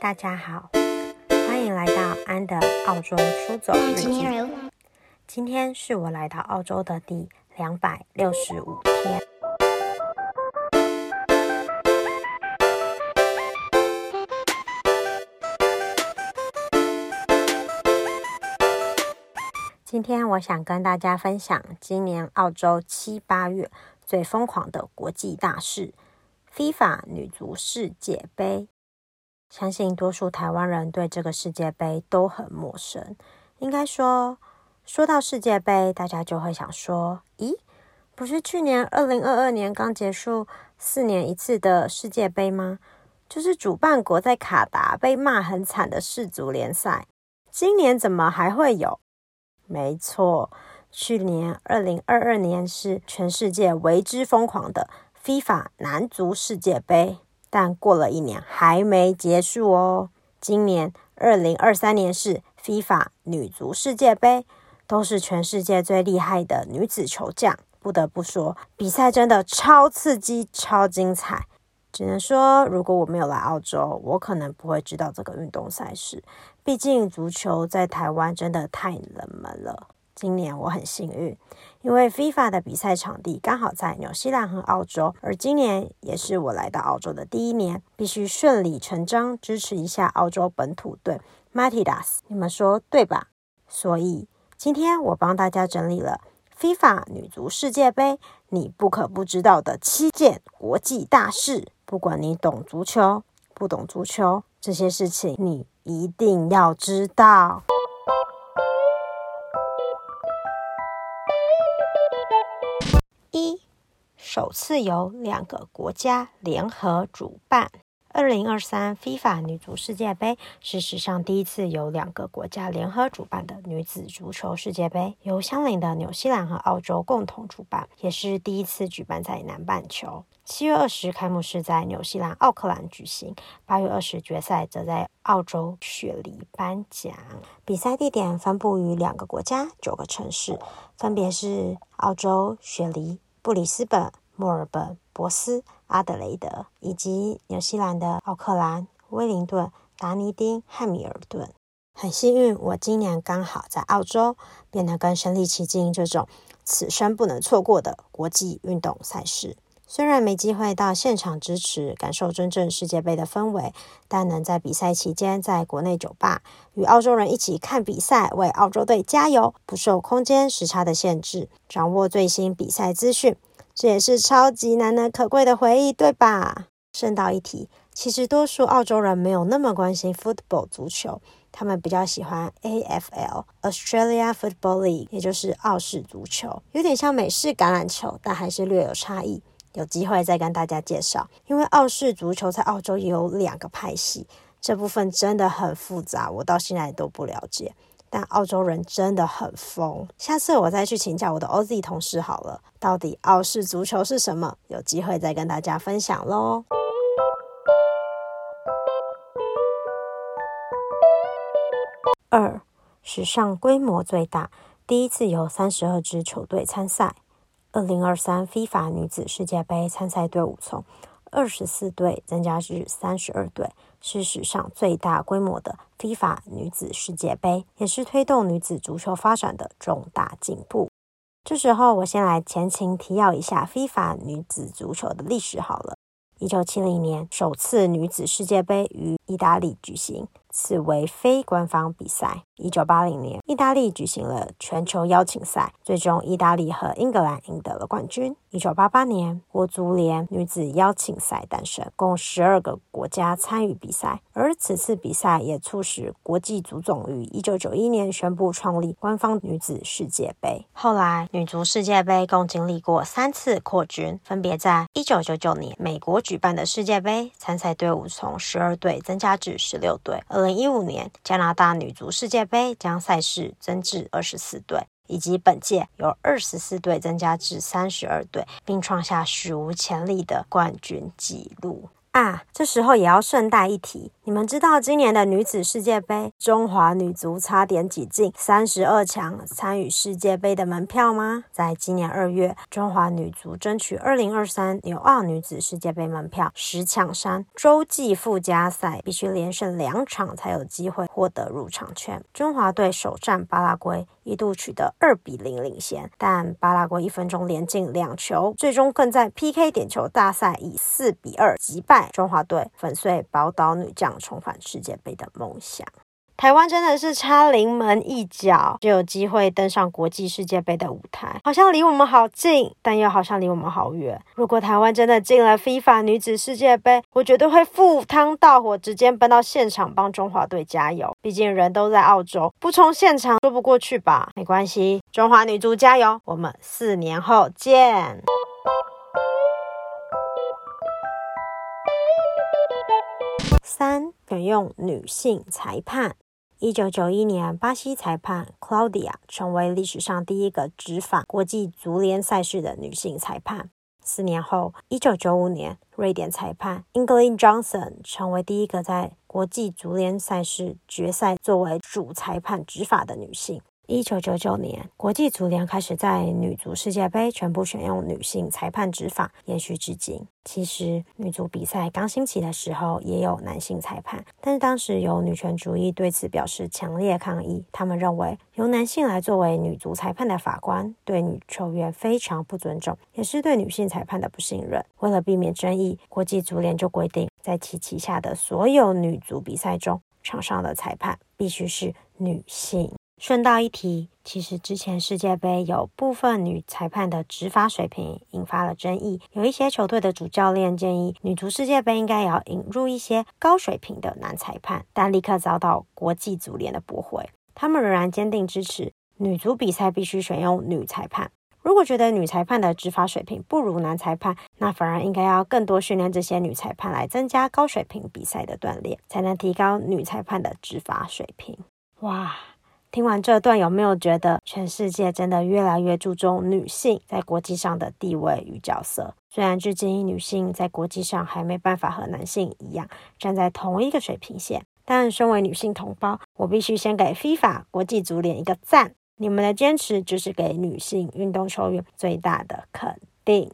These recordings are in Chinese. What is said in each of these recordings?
大家好，欢迎来到安的澳洲出走日记。今天是我来到澳洲的第两百六十五天。今天我想跟大家分享今年澳洲七八月最疯狂的国际大事—— FIFA 女足世界杯。相信多数台湾人对这个世界杯都很陌生。应该说，说到世界杯，大家就会想说：“咦，不是去年二零二二年刚结束四年一次的世界杯吗？就是主办国在卡达被骂很惨的世足联赛，今年怎么还会有？”没错，去年二零二二年是全世界为之疯狂的 FIFA 男足世界杯。但过了一年还没结束哦。今年二零二三年是 FIFA 女足世界杯，都是全世界最厉害的女子球将。不得不说，比赛真的超刺激、超精彩。只能说，如果我没有来澳洲，我可能不会知道这个运动赛事。毕竟足球在台湾真的太冷门了。今年我很幸运，因为 FIFA 的比赛场地刚好在纽西兰和澳洲，而今年也是我来到澳洲的第一年，必须顺理成章支持一下澳洲本土队 Matildas，你们说对吧？所以今天我帮大家整理了 FIFA 女足世界杯你不可不知道的七件国际大事，不管你懂足球不懂足球，这些事情你一定要知道。首次由两个国家联合主办，二零二三 FIFA 女足世界杯是史上第一次由两个国家联合主办的女子足球世界杯，由相邻的纽西兰和澳洲共同主办，也是第一次举办在南半球。七月二十开幕式在纽西兰奥克兰举行，八月二十决赛则在澳洲雪梨颁奖。比赛地点分布于两个国家九个城市，分别是澳洲雪梨。布里斯本、墨尔本、珀斯、阿德雷德，以及纽西兰的奥克兰、威灵顿、达尼丁、汉密尔顿。很幸运，我今年刚好在澳洲，变得更身临其境这种此生不能错过的国际运动赛事。虽然没机会到现场支持，感受真正世界杯的氛围，但能在比赛期间在国内酒吧与澳洲人一起看比赛，为澳洲队加油，不受空间时差的限制，掌握最新比赛资讯，这也是超级难能可贵的回忆，对吧？顺道一提，其实多数澳洲人没有那么关心 football 足球，他们比较喜欢 AFL Australia Football League，也就是澳式足球，有点像美式橄榄球，但还是略有差异。有机会再跟大家介绍，因为澳式足球在澳洲也有两个派系，这部分真的很复杂，我到现在都不了解。但澳洲人真的很疯，下次我再去请教我的 OZ 同事好了，到底澳式足球是什么？有机会再跟大家分享喽。二，史上规模最大，第一次有三十二支球队参赛。二零二三 FIFA 女子世界杯参赛队伍从二十四队增加至三十二队，是史上最大规模的 FIFA 女子世界杯，也是推动女子足球发展的重大进步。这时候，我先来前情提要一下 FIFA 女子足球的历史好了。一九七零年，首次女子世界杯于意大利举行。此为非官方比赛。一九八零年，意大利举行了全球邀请赛，最终意大利和英格兰赢得了冠军。一九八八年，国足联女子邀请赛诞生，共十二个国家参与比赛。而此次比赛也促使国际足总于一九九一年宣布创立官方女子世界杯。后来，女足世界杯共经历过三次扩军，分别在一九九九年美国举办的世界杯，参赛队伍从十二队增加至十六队。二零一五年，加拿大女足世界杯将赛事增至二十四队，以及本届由二十四队增加至三十二队，并创下史无前例的冠军纪录。啊，这时候也要顺带一提，你们知道今年的女子世界杯，中华女足差点挤进三十二强参与世界杯的门票吗？在今年二月，中华女足争取二零二三纽澳女子世界杯门票，十抢山，洲际附加赛必须连胜两场才有机会获得入场券。中华队首战巴拉圭，一度取得二比零领先，但巴拉圭一分钟连进两球，最终更在 PK 点球大赛以四比二击败。中华队粉碎宝岛女将重返世界杯的梦想。台湾真的是差临门一脚就有机会登上国际世界杯的舞台，好像离我们好近，但又好像离我们好远。如果台湾真的进了 FIFA 女子世界杯，我绝对会赴汤蹈火，直接奔到现场帮中华队加油。毕竟人都在澳洲，不冲现场说不过去吧？没关系，中华女足加油，我们四年后见。三，选用女性裁判。一九九一年，巴西裁判 Claudia 成为历史上第一个执法国际足联赛事的女性裁判。四年后，一九九五年，瑞典裁判 Ingrid Johnson 成为第一个在国际足联赛事决赛作为主裁判执法的女性。一九九九年，国际足联开始在女足世界杯全部选用女性裁判执法，延续至今。其实，女足比赛刚兴起的时候也有男性裁判，但是当时有女权主义对此表示强烈抗议。他们认为，由男性来作为女足裁判的法官对女球员非常不尊重，也是对女性裁判的不信任。为了避免争议，国际足联就规定，在其旗下的所有女足比赛中，场上的裁判必须是女性。顺道一提，其实之前世界杯有部分女裁判的执法水平引发了争议，有一些球队的主教练建议女足世界杯应该也要引入一些高水平的男裁判，但立刻遭到国际足联的驳回。他们仍然坚定支持女足比赛必须选用女裁判。如果觉得女裁判的执法水平不如男裁判，那反而应该要更多训练这些女裁判来增加高水平比赛的锻炼，才能提高女裁判的执法水平。哇！听完这段，有没有觉得全世界真的越来越注重女性在国际上的地位与角色？虽然至今女性在国际上还没办法和男性一样站在同一个水平线，但身为女性同胞，我必须先给 FIFA 国际足联一个赞！你们的坚持就是给女性运动球员最大的肯定。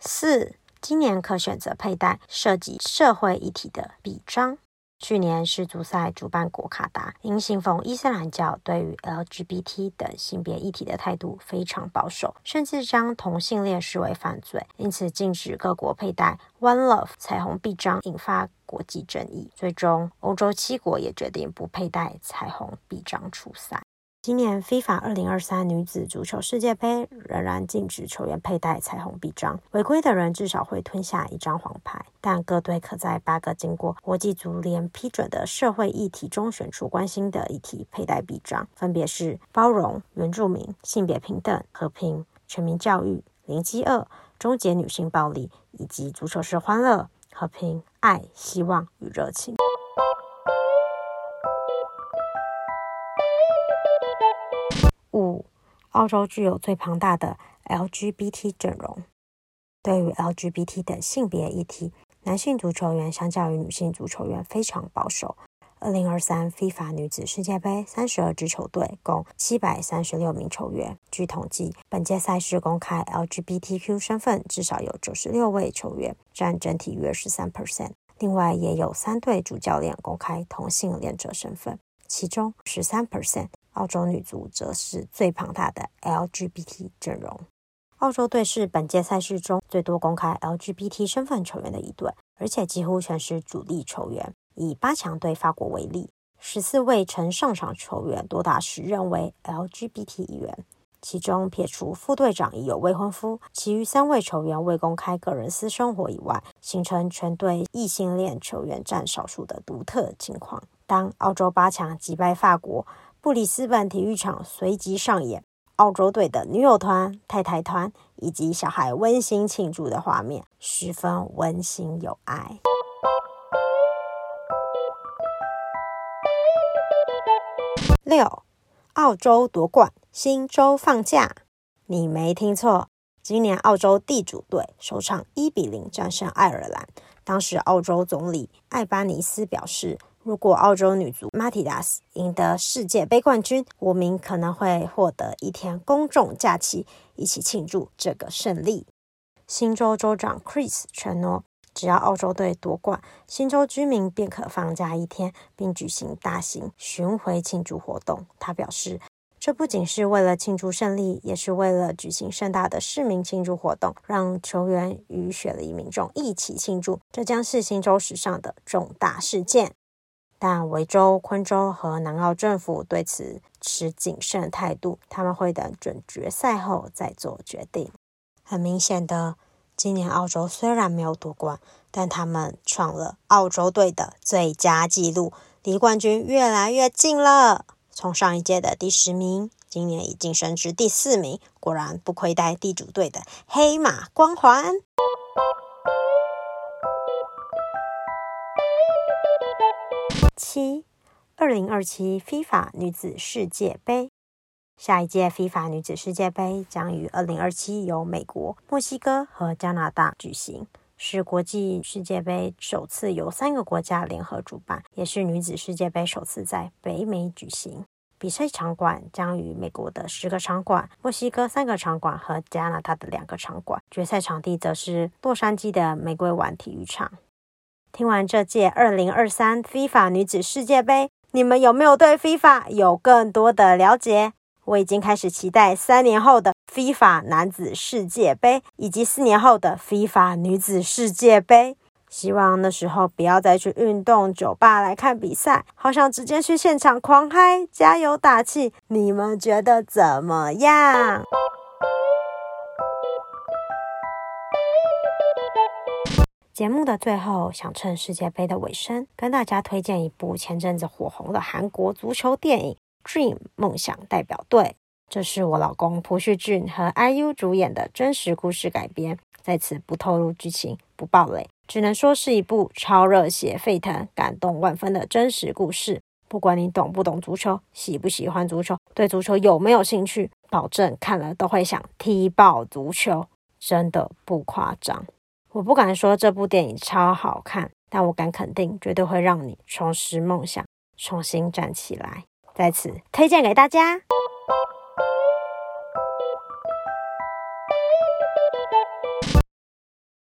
四。今年可选择佩戴涉及社会议题的臂章。去年世足赛主办国卡达因信奉伊斯兰教，对于 LGBT 等性别议题的态度非常保守，甚至将同性恋视为犯罪，因此禁止各国佩戴 One Love 彩虹臂章，引发国际争议。最终，欧洲七国也决定不佩戴彩虹臂章出赛。今年 FIFA 二零二三女子足球世界杯仍然禁止球员佩戴彩虹臂章，违规的人至少会吞下一张黄牌。但各队可在八个经过国际足联批准的社会议题中选出关心的议题佩戴臂章，分别是包容、原住民、性别平等、和平、全民教育、零饥饿、终结女性暴力以及足球是欢乐、和平、爱、希望与热情。澳洲具有最庞大的 LGBT 阵容。对于 LGBT 等性别议题，男性足球员相较于女性足球员非常保守。二零二三 FIFA 女子世界杯三十二支球队，共七百三十六名球员。据统计，本届赛事公开 LGBTQ 身份至少有九十六位球员，占整体约十三 percent。另外，也有三队主教练公开同性恋者身份，其中十三 percent。澳洲女足则是最庞大的 LGBT 阵容。澳洲队是本届赛事中最多公开 LGBT 身份球员的一队，而且几乎全是主力球员。以八强队法国为例，十四位曾上场球员多达十人为 LGBT 一员，其中撇除副队长已有未婚夫，其余三位球员未公开个人私生活以外，形成全队异性恋球员占少数的独特情况。当澳洲八强击败法国。布里斯本体育场随即上演澳洲队的女友团、太太团以及小孩温馨庆祝的画面，十分温馨有爱。六，澳洲夺冠，新州放假。你没听错，今年澳洲地主队首场一比零战胜爱尔兰。当时澳洲总理艾巴尼斯表示，如果澳洲女足马蒂达斯赢得世界杯冠军，国民可能会获得一天公众假期，一起庆祝这个胜利。新州州长 Chris 承诺，只要澳洲队夺冠，新州居民便可放假一天，并举行大型巡回庆祝活动。他表示，这不仅是为了庆祝胜利，也是为了举行盛大的市民庆祝活动，让球员与雪梨民众一起庆祝。这将是新州史上的重大事件。但维州、昆州和南澳政府对此持谨慎态度，他们会等准决赛后再做决定。很明显的，今年澳洲虽然没有夺冠，但他们创了澳洲队的最佳纪录，离冠军越来越近了。从上一届的第十名，今年已晋升至第四名，果然不亏待地主队的黑马光环。七，二零二七 FIFA 女子世界杯，下一届 FIFA 女子世界杯将于二零二七由美国、墨西哥和加拿大举行，是国际世界杯首次由三个国家联合主办，也是女子世界杯首次在北美举行。比赛场馆将与美国的十个场馆、墨西哥三个场馆和加拿大的两个场馆，决赛场地则是洛杉矶的玫瑰湾体育场。听完这届二零二三 FIFA 女子世界杯，你们有没有对 FIFA 有更多的了解？我已经开始期待三年后的 FIFA 男子世界杯，以及四年后的 FIFA 女子世界杯。希望那时候不要再去运动酒吧来看比赛，好想直接去现场狂嗨，加油打气。你们觉得怎么样？节目的最后，想趁世界杯的尾声，跟大家推荐一部前阵子火红的韩国足球电影《Dream 梦想代表队》。这是我老公朴叙俊和 IU 主演的真实故事改编，在此不透露剧情，不爆雷，只能说是一部超热血沸腾、感动万分的真实故事。不管你懂不懂足球，喜不喜欢足球，对足球有没有兴趣，保证看了都会想踢爆足球，真的不夸张。我不敢说这部电影超好看，但我敢肯定，绝对会让你重拾梦想，重新站起来。在此推荐给大家。